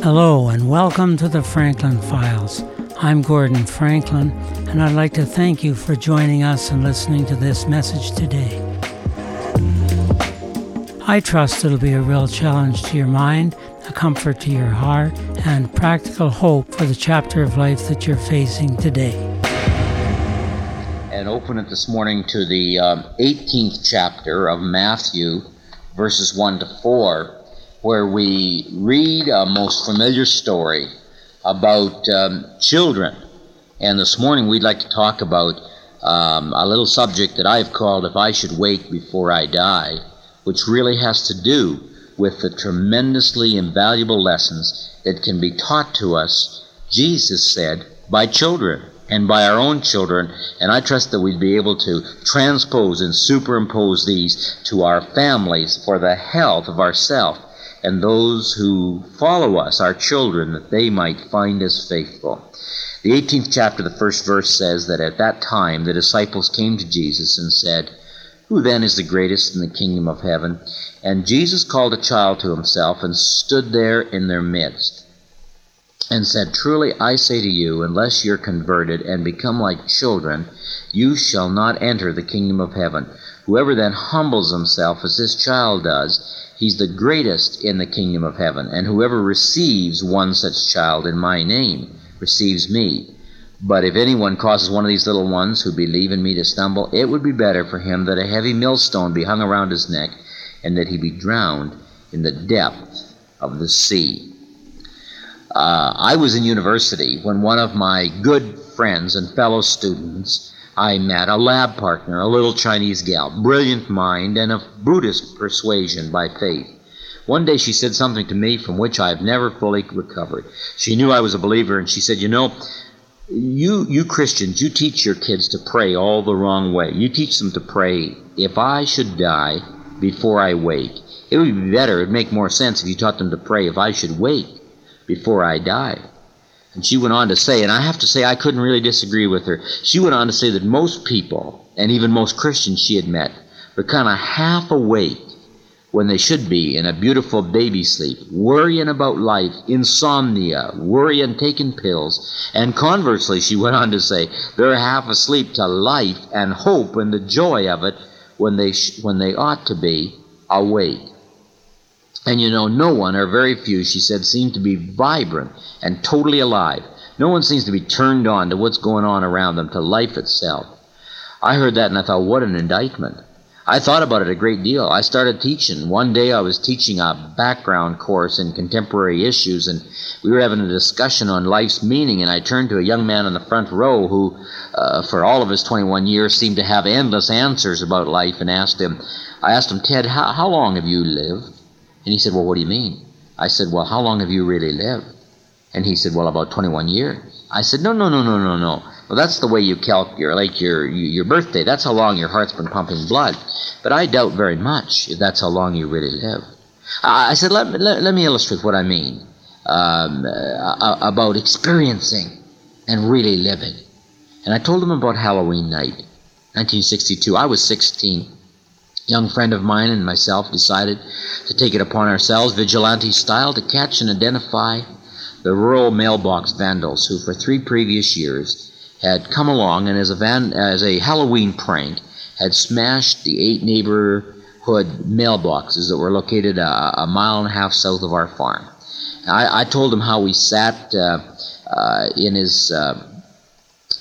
Hello, and welcome to the Franklin Files. I'm Gordon Franklin, and I'd like to thank you for joining us and listening to this message today. I trust it'll be a real challenge to your mind, a comfort to your heart, and practical hope for the chapter of life that you're facing today. And open it this morning to the um, 18th chapter of Matthew, verses 1 to 4 where we read a most familiar story about um, children. And this morning we'd like to talk about um, a little subject that I've called If I Should Wake Before I Die, which really has to do with the tremendously invaluable lessons that can be taught to us, Jesus said, by children and by our own children. And I trust that we'd be able to transpose and superimpose these to our families for the health of ourself and those who follow us, our children, that they might find us faithful. The 18th chapter, the first verse says that at that time the disciples came to Jesus and said, Who then is the greatest in the kingdom of heaven? And Jesus called a child to himself and stood there in their midst and said, Truly I say to you, unless you're converted and become like children, you shall not enter the kingdom of heaven. Whoever then humbles himself as this child does, He's the greatest in the kingdom of heaven, and whoever receives one such child in my name receives me. But if anyone causes one of these little ones who believe in me to stumble, it would be better for him that a heavy millstone be hung around his neck, and that he be drowned in the depth of the sea. Uh, I was in university when one of my good friends and fellow students I met a lab partner, a little Chinese gal, brilliant mind and of Buddhist persuasion by faith. One day she said something to me from which I have never fully recovered. She knew I was a believer, and she said, You know, you, you Christians, you teach your kids to pray all the wrong way. You teach them to pray, if I should die before I wake. It would be better, it would make more sense if you taught them to pray, if I should wake before I die. And she went on to say, and I have to say I couldn't really disagree with her. She went on to say that most people, and even most Christians she had met, were kind of half awake when they should be in a beautiful baby sleep, worrying about life, insomnia, worrying taking pills. And conversely, she went on to say, they're half asleep to life and hope and the joy of it when they, sh- when they ought to be awake. And you know, no one, or very few, she said, seem to be vibrant and totally alive. No one seems to be turned on to what's going on around them, to life itself. I heard that and I thought, what an indictment. I thought about it a great deal. I started teaching. One day I was teaching a background course in contemporary issues, and we were having a discussion on life's meaning. And I turned to a young man in the front row who, uh, for all of his 21 years, seemed to have endless answers about life, and asked him, I asked him, Ted, how, how long have you lived? And he said, Well, what do you mean? I said, Well, how long have you really lived? And he said, Well, about 21 years. I said, No, no, no, no, no, no. Well, that's the way you calculate, like your, your birthday. That's how long your heart's been pumping blood. But I doubt very much if that's how long you really live. I said, Let, let, let me illustrate what I mean um, uh, about experiencing and really living. And I told him about Halloween night, 1962. I was 16 young friend of mine and myself decided to take it upon ourselves, vigilante style, to catch and identify the rural mailbox vandals who, for three previous years, had come along and, as a, van, as a Halloween prank, had smashed the eight neighborhood mailboxes that were located a, a mile and a half south of our farm. I, I told him how we sat uh, uh, in his uh,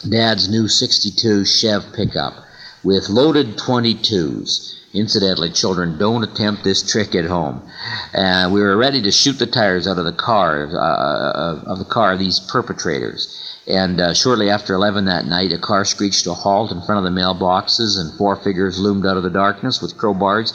dad's new 62 Chev pickup with loaded 22s Incidentally, children, don't attempt this trick at home. Uh, we were ready to shoot the tires out of the car uh, uh of the car of these perpetrators. And uh, shortly after 11 that night, a car screeched to a halt in front of the mailboxes, and four figures loomed out of the darkness with crowbars,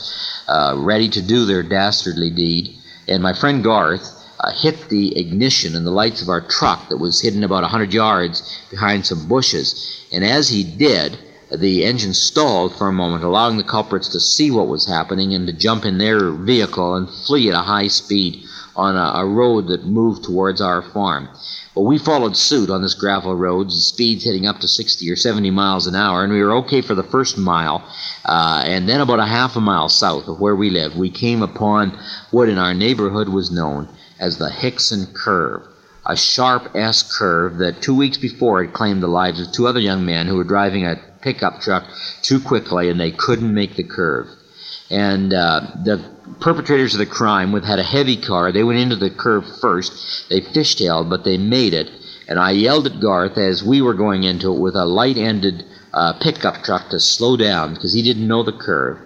uh, ready to do their dastardly deed. And my friend Garth uh, hit the ignition and the lights of our truck that was hidden about 100 yards behind some bushes. And as he did, the engine stalled for a moment, allowing the culprits to see what was happening and to jump in their vehicle and flee at a high speed on a, a road that moved towards our farm. Well, we followed suit on this gravel road, speeds hitting up to 60 or 70 miles an hour, and we were okay for the first mile. Uh, and then, about a half a mile south of where we lived, we came upon what in our neighborhood was known as the Hickson Curve, a sharp S curve that two weeks before had claimed the lives of two other young men who were driving a pickup truck too quickly and they couldn't make the curve. And uh, the perpetrators of the crime had a heavy car. They went into the curve first. They fishtailed, but they made it. And I yelled at Garth as we were going into it with a light-ended uh, pickup truck to slow down because he didn't know the curve.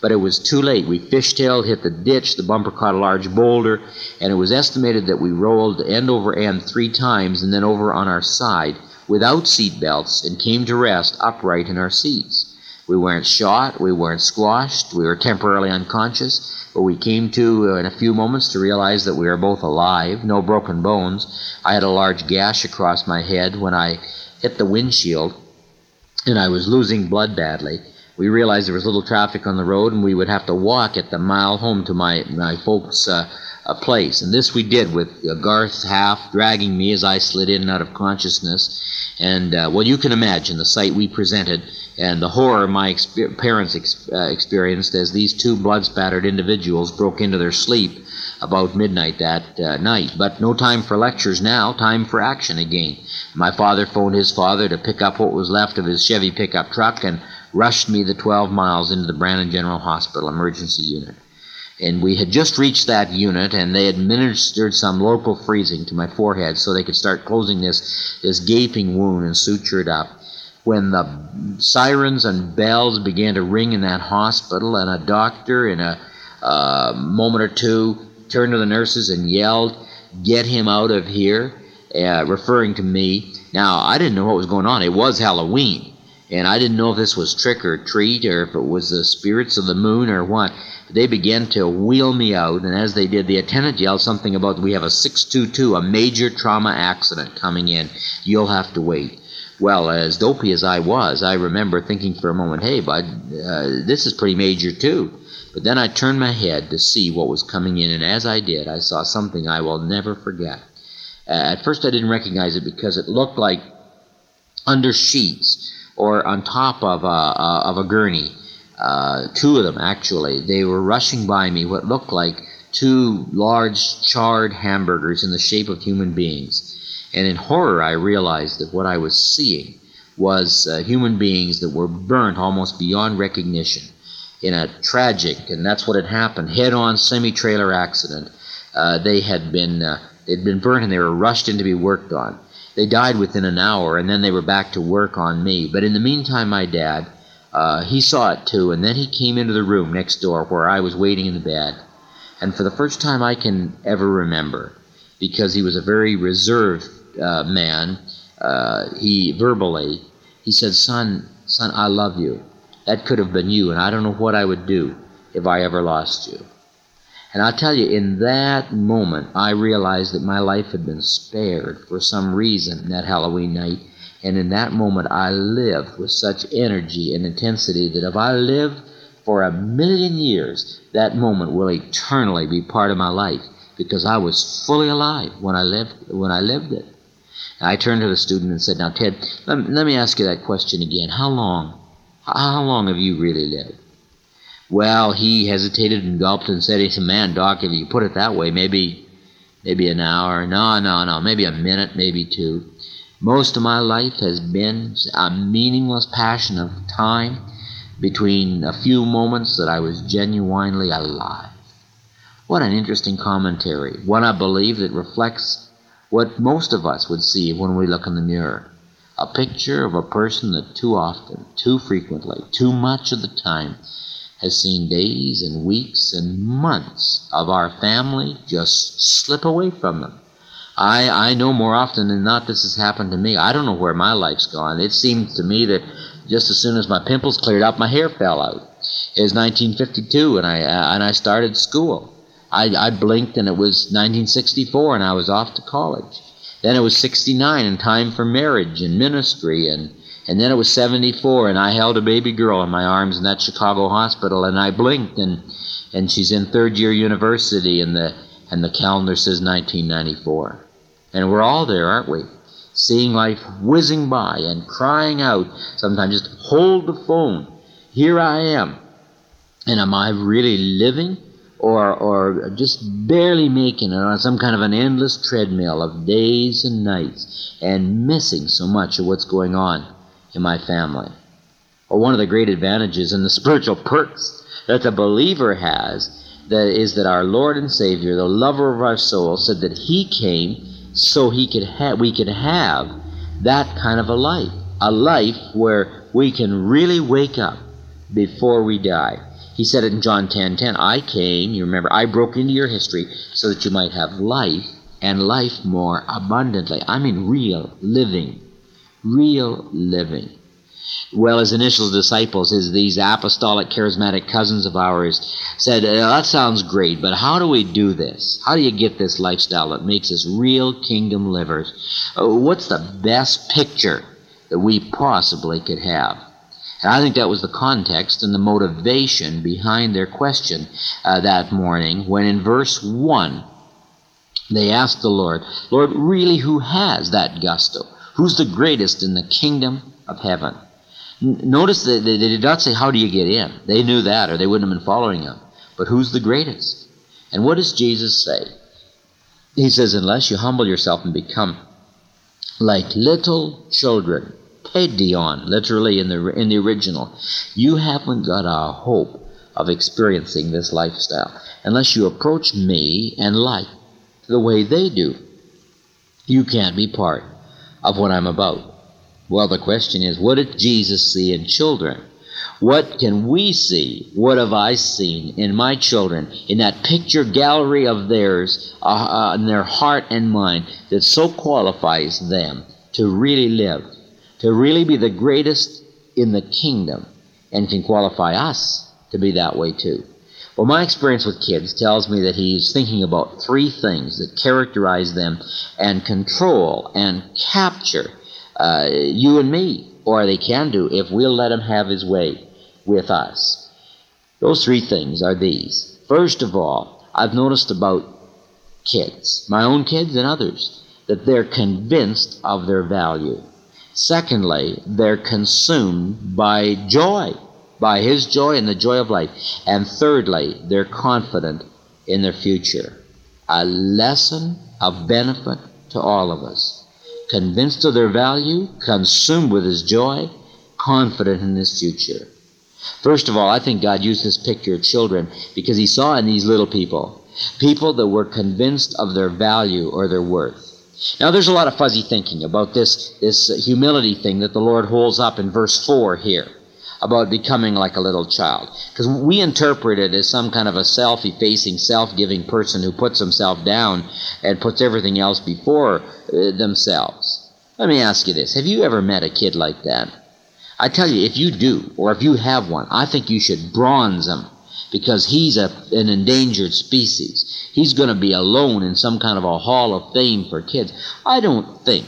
But it was too late. We fishtailed, hit the ditch, the bumper caught a large boulder, and it was estimated that we rolled end over end three times and then over on our side without seat belts and came to rest upright in our seats. We weren't shot, we weren't squashed, we were temporarily unconscious, but we came to uh, in a few moments to realize that we were both alive, no broken bones. I had a large gash across my head when I hit the windshield, and I was losing blood badly. We realized there was little traffic on the road, and we would have to walk at the mile home to my, my folks' uh, uh, place. And this we did with uh, Garth half dragging me as I slid in and out of consciousness. And, uh, well, you can imagine the sight we presented and the horror my exper- parents ex- uh, experienced as these two blood spattered individuals broke into their sleep about midnight that uh, night. But no time for lectures now, time for action again. My father phoned his father to pick up what was left of his Chevy pickup truck and rushed me the 12 miles into the Brandon General Hospital emergency unit. And we had just reached that unit, and they administered some local freezing to my forehead so they could start closing this, this gaping wound and suture it up when the sirens and bells began to ring in that hospital, and a doctor, in a uh, moment or two, turned to the nurses and yelled, Get him out of here, uh, referring to me. Now, I didn't know what was going on. It was Halloween, and I didn't know if this was trick or treat or if it was the spirits of the moon or what. They began to wheel me out, and as they did, the attendant yelled something about we have a 622, a major trauma accident coming in. You'll have to wait. Well, as dopey as I was, I remember thinking for a moment, hey, bud, uh, this is pretty major too. But then I turned my head to see what was coming in, and as I did, I saw something I will never forget. Uh, at first, I didn't recognize it because it looked like under sheets or on top of a, of a gurney. Uh, two of them, actually. They were rushing by me, what looked like two large charred hamburgers in the shape of human beings. And in horror, I realized that what I was seeing was uh, human beings that were burnt almost beyond recognition in a tragic, and that's what had happened, head-on semi-trailer accident. Uh, they had been uh, they'd been burnt and they were rushed in to be worked on. They died within an hour, and then they were back to work on me. But in the meantime, my dad, uh, he saw it too, and then he came into the room next door where I was waiting in the bed. And for the first time I can ever remember, because he was a very reserved uh, man, uh, he verbally, he said, Son, son, I love you. That could have been you, and I don't know what I would do if I ever lost you. And I'll tell you, in that moment, I realized that my life had been spared for some reason that Halloween night. And in that moment, I lived with such energy and intensity that if I live for a million years, that moment will eternally be part of my life because I was fully alive when I lived when I lived it. I turned to the student and said, Now, Ted, let me ask you that question again. How long? How long have you really lived? Well, he hesitated and gulped and said, He said, Man, Doc, if you put it that way, maybe maybe an hour. No, no, no, maybe a minute, maybe two. Most of my life has been a meaningless passion of time between a few moments that I was genuinely alive. What an interesting commentary. One I believe that reflects what most of us would see when we look in the mirror a picture of a person that too often, too frequently, too much of the time has seen days and weeks and months of our family just slip away from them. I, I know more often than not this has happened to me. I don't know where my life's gone. It seems to me that just as soon as my pimples cleared up, my hair fell out. It was 1952, and I, uh, and I started school. I, I blinked and it was 1964 and I was off to college. Then it was 69 and time for marriage and ministry and, And then it was 74, and I held a baby girl in my arms in that Chicago hospital, and I blinked, and, and she's in third year university, and the, and the calendar says 1994. And we're all there, aren't we? Seeing life whizzing by and crying out, sometimes just hold the phone. Here I am. And am I really living? Or, or just barely making it on some kind of an endless treadmill of days and nights and missing so much of what's going on in my family. Or one of the great advantages and the spiritual perks that the believer has that is that our Lord and Savior, the lover of our soul, said that He came so He could have we could have that kind of a life, a life where we can really wake up before we die. He said it in John 10 10. I came, you remember, I broke into your history so that you might have life and life more abundantly. I mean, real living real living. Well, his initial disciples, his these apostolic charismatic cousins of ours, said, uh, That sounds great, but how do we do this? How do you get this lifestyle that makes us real kingdom livers? Uh, what's the best picture that we possibly could have? And I think that was the context and the motivation behind their question uh, that morning when in verse 1 they asked the Lord, Lord, really, who has that gusto? Who's the greatest in the kingdom of heaven? Notice that they did not say, How do you get in? They knew that, or they wouldn't have been following him. But who's the greatest? And what does Jesus say? He says, Unless you humble yourself and become like little children, paidion, literally in the, in the original, you haven't got a hope of experiencing this lifestyle unless you approach me and life the way they do. You can't be part of what I'm about. Well, the question is, what did Jesus see in children? What can we see? What have I seen in my children, in that picture gallery of theirs, uh, uh, in their heart and mind, that so qualifies them to really live, to really be the greatest in the kingdom, and can qualify us to be that way too? Well, my experience with kids tells me that he's thinking about three things that characterize them and control and capture uh, you and me, or they can do if we'll let him have his way with us. Those three things are these. First of all, I've noticed about kids, my own kids and others, that they're convinced of their value. Secondly, they're consumed by joy by His joy and the joy of life. And thirdly, they're confident in their future. A lesson of benefit to all of us. Convinced of their value, consumed with His joy, confident in His future. First of all, I think God used this picture of children because He saw in these little people people that were convinced of their value or their worth. Now, there's a lot of fuzzy thinking about this, this humility thing that the Lord holds up in verse 4 here about becoming like a little child. Because we interpret it as some kind of a self effacing, self giving person who puts himself down and puts everything else before uh, themselves. Let me ask you this Have you ever met a kid like that? I tell you, if you do, or if you have one, I think you should bronze him because he's a, an endangered species. He's going to be alone in some kind of a hall of fame for kids. I don't think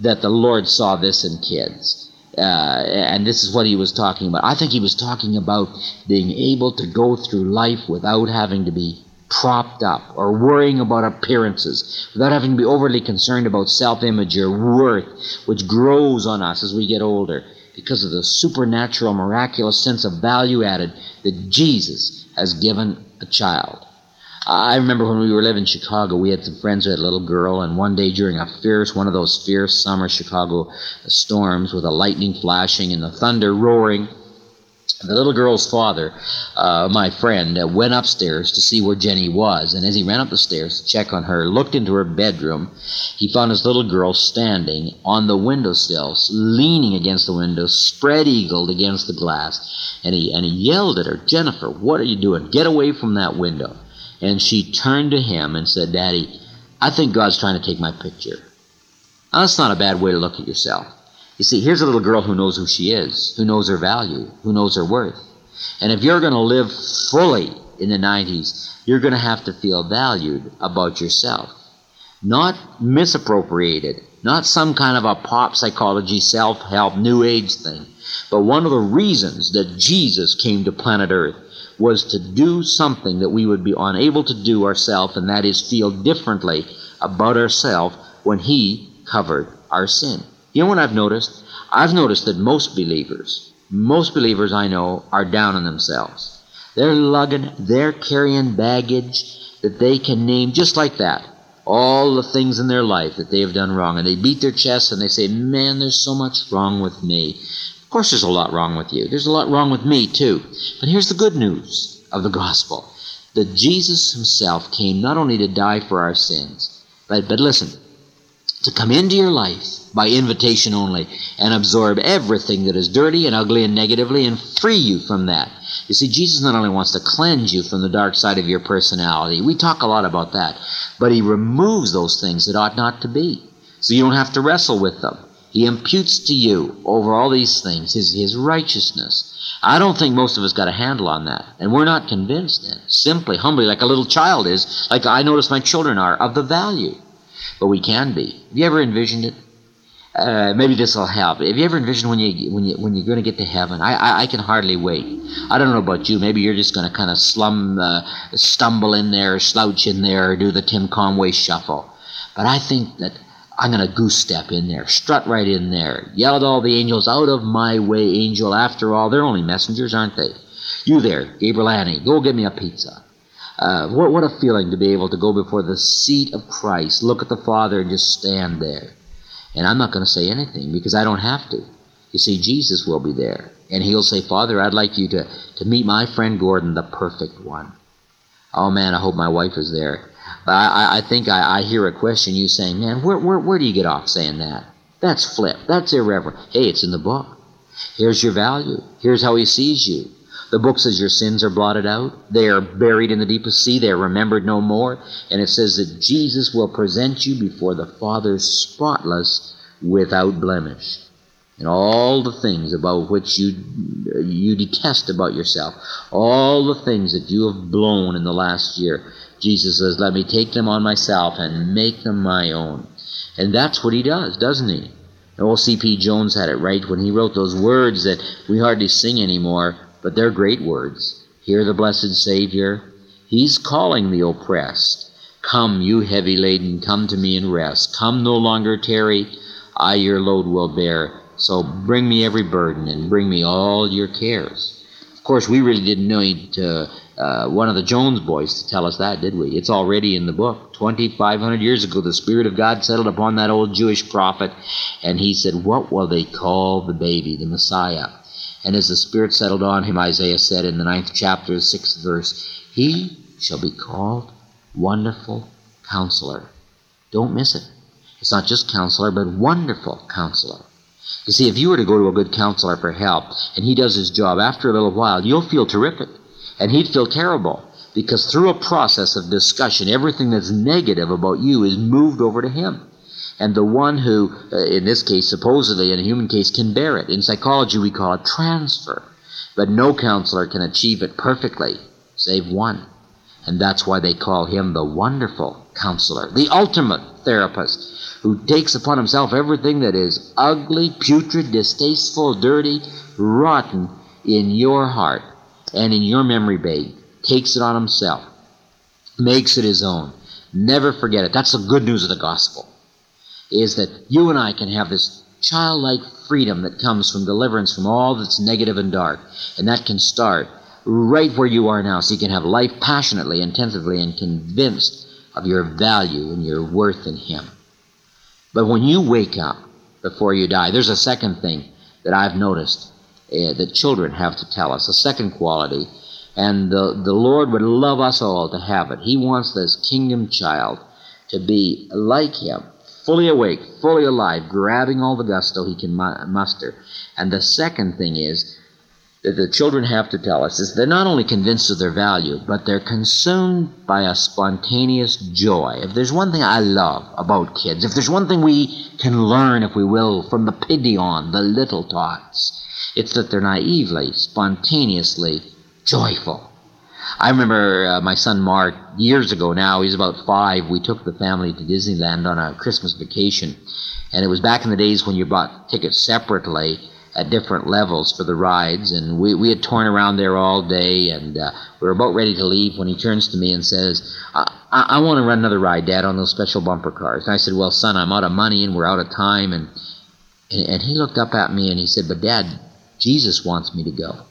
that the Lord saw this in kids uh, and this is what he was talking about. I think he was talking about being able to go through life without having to be propped up or worrying about appearances, without having to be overly concerned about self image or worth, which grows on us as we get older because of the supernatural, miraculous sense of value added that Jesus has given a child. I remember when we were living in Chicago, we had some friends who had a little girl, and one day during a fierce, one of those fierce summer Chicago storms with the lightning flashing and the thunder roaring, the little girl's father, uh, my friend, uh, went upstairs to see where Jenny was, and as he ran up the stairs to check on her, looked into her bedroom, he found his little girl standing on the windowsill, leaning against the window, spread eagled against the glass, and he and he yelled at her, Jennifer, what are you doing? Get away from that window. And she turned to him and said, Daddy, I think God's trying to take my picture. Now, that's not a bad way to look at yourself. You see, here's a little girl who knows who she is, who knows her value, who knows her worth. And if you're going to live fully in the 90s, you're going to have to feel valued about yourself. Not misappropriated, not some kind of a pop psychology, self help, new age thing. But one of the reasons that Jesus came to planet Earth was to do something that we would be unable to do ourselves, and that is feel differently about ourselves when He covered our sin. You know what I've noticed? I've noticed that most believers, most believers I know, are down on themselves. They're lugging, they're carrying baggage that they can name just like that. All the things in their life that they have done wrong. And they beat their chests and they say, Man, there's so much wrong with me. Course, there's a lot wrong with you. There's a lot wrong with me, too. But here's the good news of the gospel that Jesus himself came not only to die for our sins, but, but listen, to come into your life by invitation only and absorb everything that is dirty and ugly and negatively and free you from that. You see, Jesus not only wants to cleanse you from the dark side of your personality, we talk a lot about that, but He removes those things that ought not to be. So you don't have to wrestle with them. He imputes to you over all these things his, his righteousness. I don't think most of us got a handle on that, and we're not convinced then. Simply, humbly, like a little child is, like I notice my children are, of the value. But we can be. Have you ever envisioned it? Uh, maybe this will help. Have you ever envisioned when you when you when you're going to get to heaven? I, I, I can hardly wait. I don't know about you. Maybe you're just going to kind of slum, uh, stumble in there, slouch in there, do the Tim Conway shuffle. But I think that I'm going to goose step in there, strut right in there, yell at all the angels, out of my way, angel. After all, they're only messengers, aren't they? You there, Gabriel Annie, go get me a pizza. Uh, what, what a feeling to be able to go before the seat of Christ, look at the Father, and just stand there. And I'm not going to say anything because I don't have to. You see, Jesus will be there. And he'll say, Father, I'd like you to, to meet my friend Gordon, the perfect one. Oh man, I hope my wife is there. I, I think I, I hear a question you saying, man, where, where, where do you get off saying that? That's flip. That's irreverent. Hey, it's in the book. Here's your value. Here's how he sees you. The book says your sins are blotted out. They are buried in the deepest sea. They are remembered no more. And it says that Jesus will present you before the Father spotless, without blemish. And all the things about which you, you detest about yourself, all the things that you have blown in the last year, Jesus says, Let me take them on myself and make them my own. And that's what he does, doesn't he? old C.P. Jones had it right when he wrote those words that we hardly sing anymore but they're great words. Hear the blessed Savior. He's calling the oppressed. Come, you heavy laden, come to me and rest. Come no longer tarry, I your load will bear. So bring me every burden and bring me all your cares. Of course, we really didn't need uh, uh, one of the Jones boys to tell us that, did we? It's already in the book. 2,500 years ago, the Spirit of God settled upon that old Jewish prophet, and he said, What will they call the baby, the Messiah? And as the Spirit settled on him, Isaiah said in the ninth chapter, sixth verse, He shall be called Wonderful Counselor. Don't miss it. It's not just counselor, but wonderful counselor. You see, if you were to go to a good counselor for help and he does his job, after a little while, you'll feel terrific. And he'd feel terrible because through a process of discussion, everything that's negative about you is moved over to him and the one who, uh, in this case, supposedly in a human case, can bear it. In psychology, we call it transfer. But no counselor can achieve it perfectly, save one. And that's why they call him the wonderful counselor, the ultimate therapist, who takes upon himself everything that is ugly, putrid, distasteful, dirty, rotten in your heart and in your memory bank, takes it on himself, makes it his own. Never forget it. That's the good news of the gospel is that you and I can have this childlike freedom that comes from deliverance from all that's negative and dark. And that can start right where you are now. So you can have life passionately, intensively, and convinced of your value and your worth in Him. But when you wake up before you die, there's a second thing that I've noticed uh, that children have to tell us, a second quality. And the, the Lord would love us all to have it. He wants this kingdom child to be like Him fully awake, fully alive, grabbing all the gusto he can muster. And the second thing is the children have to tell us is they're not only convinced of their value, but they're consumed by a spontaneous joy. If there's one thing I love about kids, if there's one thing we can learn, if we will, from the paidion, the little tots, it's that they're naively, spontaneously joyful. I remember uh, my son Mark years ago now. He's about five. We took the family to Disneyland on a Christmas vacation, and it was back in the days when you bought tickets separately at different levels for the rides. And we, we had torn around there all day, and uh, we were about ready to leave when he turns to me and says, "I, I, I want to run another ride, Dad, on those special bumper cars." And I said, "Well, son, I'm out of money and we're out of time." And and, and he looked up at me and he said, "But Dad, Jesus wants me to go."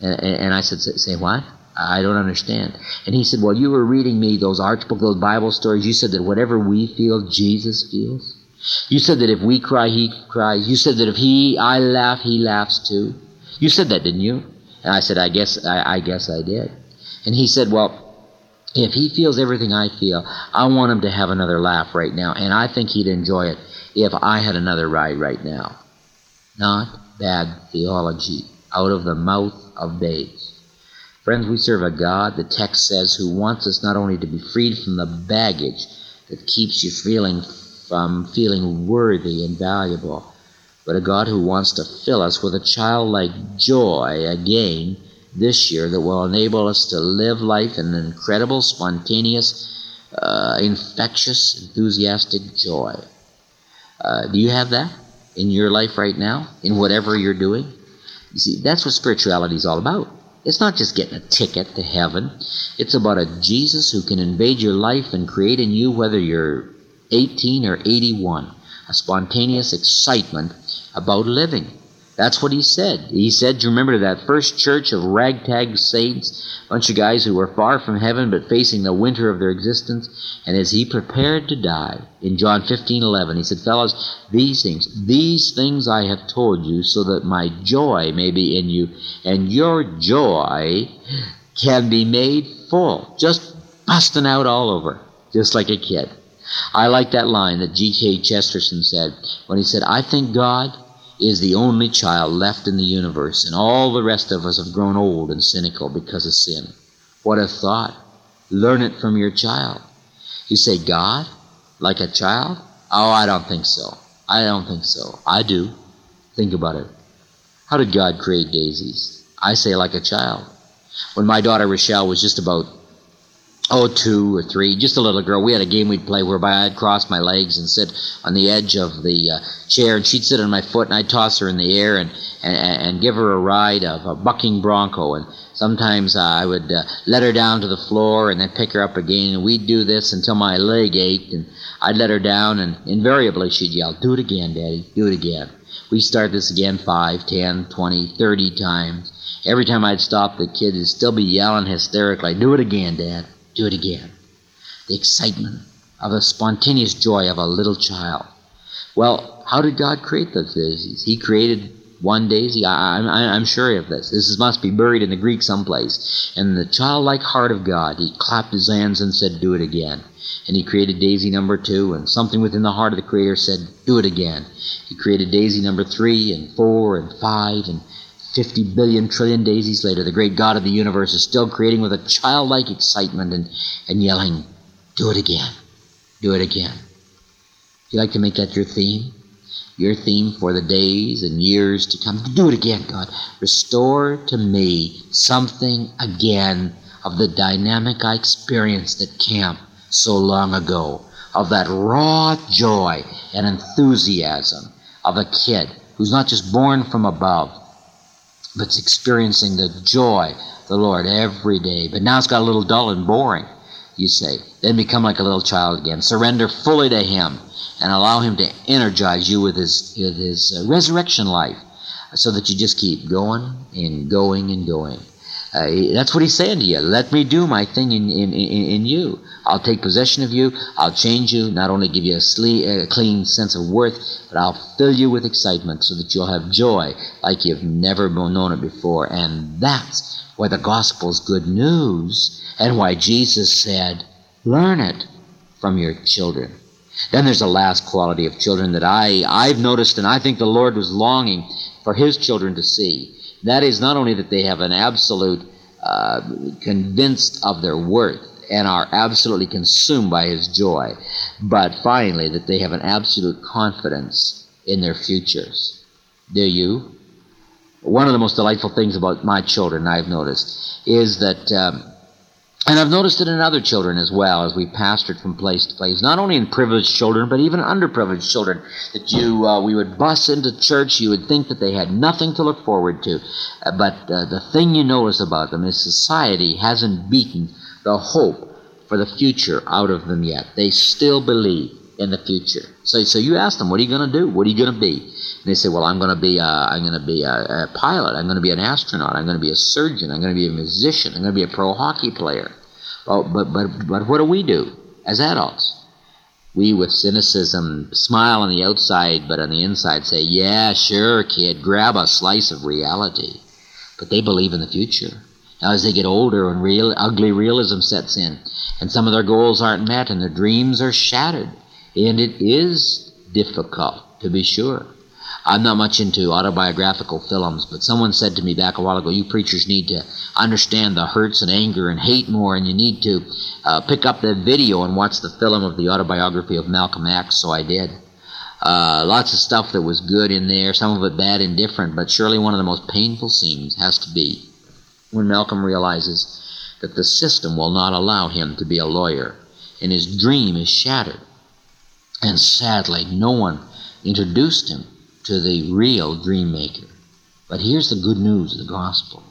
And, and I said, "Say what?" I don't understand. And he said, Well, you were reading me those Arch Book, those Bible stories. You said that whatever we feel, Jesus feels. You said that if we cry, he cries. You said that if he, I laugh, he laughs too. You said that, didn't you? And I said, I guess, I, I guess I did. And he said, Well, if he feels everything I feel, I want him to have another laugh right now. And I think he'd enjoy it if I had another ride right now. Not bad theology out of the mouth of babes. Friends, we serve a God, the text says, who wants us not only to be freed from the baggage that keeps you feeling from feeling worthy and valuable, but a God who wants to fill us with a childlike joy again this year that will enable us to live life in an incredible, spontaneous, uh, infectious, enthusiastic joy. Uh, do you have that in your life right now, in whatever you're doing? You see, that's what spirituality is all about. It's not just getting a ticket to heaven. It's about a Jesus who can invade your life and create in you, whether you're 18 or 81, a spontaneous excitement about living. That's what he said. He said, you remember that first church of ragtag saints, a bunch of guys who were far from heaven but facing the winter of their existence? And as he prepared to die, in John 15 11, he said, Fellows, these things, these things I have told you so that my joy may be in you, and your joy can be made full. Just busting out all over, just like a kid. I like that line that G.K. Chesterton said when he said, I think God is the only child left in the universe, and all the rest of us have grown old and cynical because of sin. What a thought. Learn it from your child. You say, God, like a child? Oh, I don't think so. I don't think so. I do. Think about it. How did God create daisies? I say, like a child. When my daughter Rochelle was just about oh, two or three, just a little girl. We had a game we'd play whereby I'd cross my legs and sit on the edge of the uh, chair, and she'd sit on my foot, and I'd toss her in the air and, and, and give her a ride of a bucking bronco. And sometimes uh, I would uh, let her down to the floor and then pick her up again, and we'd do this until my leg ached, and I'd let her down, and invariably she'd yell, Do it again, Daddy, do it again. We'd start this again five, ten, twenty, thirty times. Every time I'd stop, the kid would still be yelling hysterically, Do it again, Dad do it again. The excitement of the spontaneous joy of a little child. Well, how did God create those daisies? He created one daisy. I, am sure of this. This must be buried in the Greek someplace. And the childlike heart of God, he clapped his hands and said, Do it again. And he created daisy number two, and something within the heart of the Creator said, Do it again. He created daisy number three, and four, and five, and 50 billion trillion daisies later, the great God of the universe is still creating with a childlike excitement and, and yelling, Do it again. Do it again. You like to make that your theme? Your theme for the days and years to come. Do it again, God. Restore to me something again of the dynamic I experienced at camp so long ago, of that raw joy and enthusiasm of a kid who's not just born from above, but it's experiencing the joy of the Lord every day. But now it's got a little dull and boring, you say. Then become like a little child again. Surrender fully to Him and allow Him to energize you with His, with his uh, resurrection life so that you just keep going and going and going. Uh, that's what he's saying to you. Let me do my thing in, in, in, in, you. I'll take possession of you. I'll change you, not only give you a, sle- a clean sense of worth, but I'll fill you with excitement so that you'll have joy like you've never known it before. And that's why the gospel's good news and why Jesus said, learn it from your children. Then there's a last quality of children that I, I've noticed and I think the Lord was longing for his children to see. That is not only that they have an absolute uh, convinced of their worth and are absolutely consumed by his joy, but finally that they have an absolute confidence in their futures. Do you? one of the most delightful things about my children, I've noticed, is that, um, and I've noticed it in other children as well, as we pastored from place to place, not only in privileged children, but even underprivileged children, that you, uh, we would bus into church, you would think that they had nothing to look forward to. Uh, but uh, the thing you notice about them is society hasn't beaten the hope for the future out of them yet. They still believe in the future. So, so you ask them, what are you going to do? What are you going to be? And they say, well, I'm going to be, a, I'm going to be a, a pilot. I'm going to be an astronaut. I'm going to be a surgeon. I'm going to be a musician. I'm going to be a pro hockey player. Well, but, but, but what do we do as adults? We, with cynicism, smile on the outside, but on the inside say, yeah, sure, kid, grab a slice of reality. But they believe in the future. Now, as they get older and real, ugly realism sets in, and some of their goals aren't met, and their dreams are shattered, and it is difficult, to be sure. I'm not much into autobiographical films, but someone said to me back a while ago, you preachers need to understand the hurts and anger and hate more, and you need to uh, pick up the video and watch the film of the autobiography of Malcolm X, so I did. Uh, lots of stuff that was good in there, some of it bad and different, but surely one of the most painful scenes has to be when Malcolm realizes that the system will not allow him to be a lawyer, and his dream is shattered. And sadly, no one introduced him to the real dream maker. But here's the good news of the gospel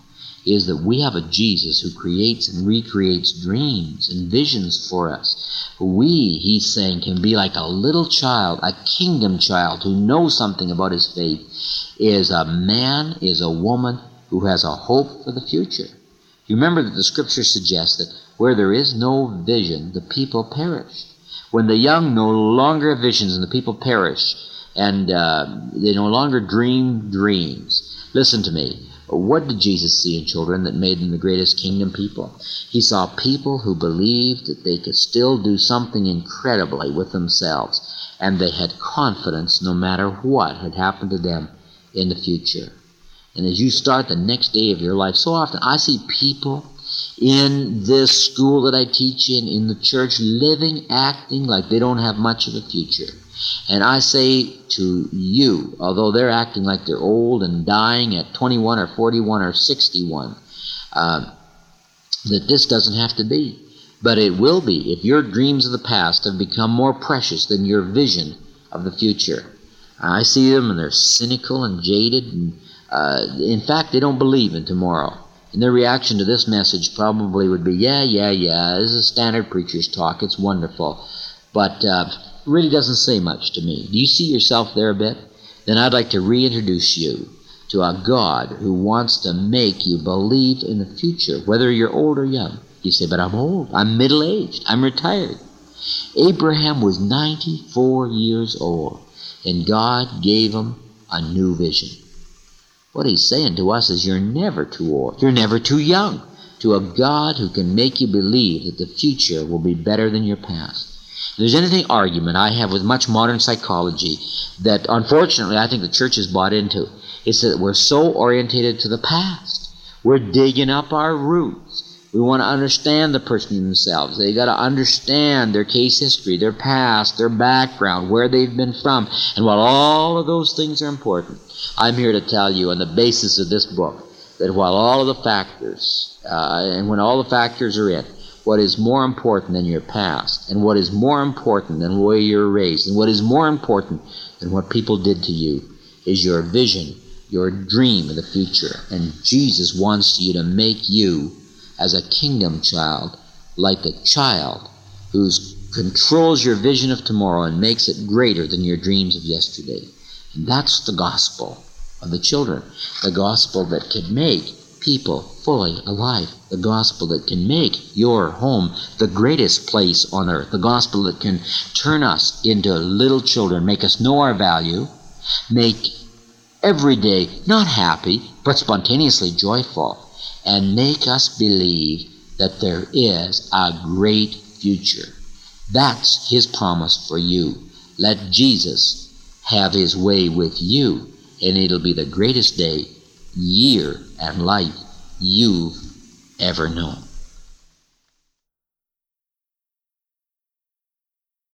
is that we have a Jesus who creates and recreates dreams and visions for us. We, he's saying, can be like a little child, a kingdom child who knows something about his faith, is a man, is a woman who has a hope for the future. You remember that the scripture suggests that where there is no vision, the people perish. When the young no longer have visions and the people perish, and uh, they no longer dream dreams. Listen to me. What did Jesus see in children that made them the greatest kingdom people? He saw people who believed that they could still do something incredibly with themselves, and they had confidence no matter what had happened to them in the future. And as you start the next day of your life, so often I see people in this school that I teach in, in the church, living, acting like they don't have much of a future. And I say to you, although they're acting like they're old and dying at 21 or 41 or 61, uh, that this doesn't have to be. But it will be if your dreams of the past have become more precious than your vision of the future. I see them and they're cynical and jaded and uh, in fact, they don't believe in tomorrow. And their reaction to this message probably would be, yeah, yeah, yeah, this is standard preacher's talk. It's wonderful. But uh, really doesn't say much to me. Do you see yourself there a bit? Then I'd like to reintroduce you to a God who wants to make you believe in the future, whether you're old or young. You say, but I'm old. I'm middle aged. I'm retired. Abraham was 94 years old, and God gave him a new vision. What he's saying to us is you're never too old. You're never too young. To a God who can make you believe that the future will be better than your past. There's anything argument I have with much modern psychology that unfortunately I think the church has bought into, it's that we're so orientated to the past. We're digging up our roots. We want to understand the person themselves. They got to understand their case history, their past, their background, where they've been from. And while all of those things are important, I'm here to tell you on the basis of this book that while all of the factors, uh, and when all the factors are in, what is more important than your past, and what is more important than where you're raised, and what is more important than what people did to you, is your vision, your dream of the future. And Jesus wants you to make you, as a kingdom child, like a child who controls your vision of tomorrow and makes it greater than your dreams of yesterday. And that's the gospel of the children. The gospel that can make people fully alive. The gospel that can make your home the greatest place on earth. The gospel that can turn us into little children, make us know our value, make every day not happy, but spontaneously joyful, and make us believe that there is a great future. That's his promise for you. Let Jesus have his way with you, and it'll be the greatest day, year, and life you've ever known.